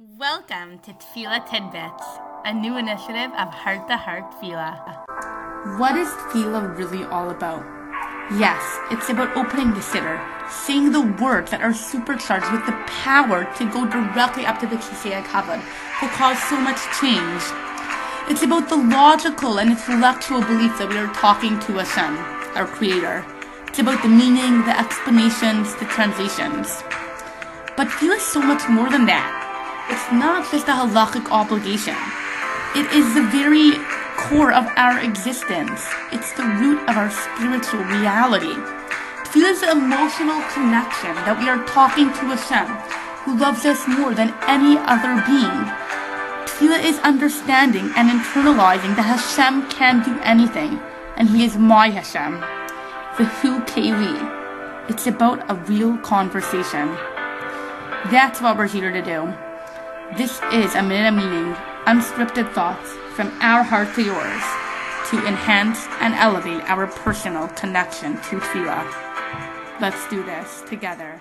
Welcome to Tefillah Tidbits, a new initiative of Heart to Heart Tefillah. What is Tefillah really all about? Yes, it's about opening the siddur, saying the words that are supercharged with the power to go directly up to the Kisei Kavod, to cause so much change. It's about the logical and intellectual belief that we are talking to Hashem, our Creator. It's about the meaning, the explanations, the translations. But Tefillah is so much more than that. It's not just a halachic obligation. It is the very core of our existence. It's the root of our spiritual reality. Tefillah is the emotional connection that we are talking to Hashem, who loves us more than any other being. Tefillah is understanding and internalizing that Hashem can do anything, and He is my Hashem. The Hu Keli. It's about a real conversation. That's what we're here to do. This is a minute of meaning, unscripted thoughts from our heart to yours to enhance and elevate our personal connection to Tefillah. Let's do this together.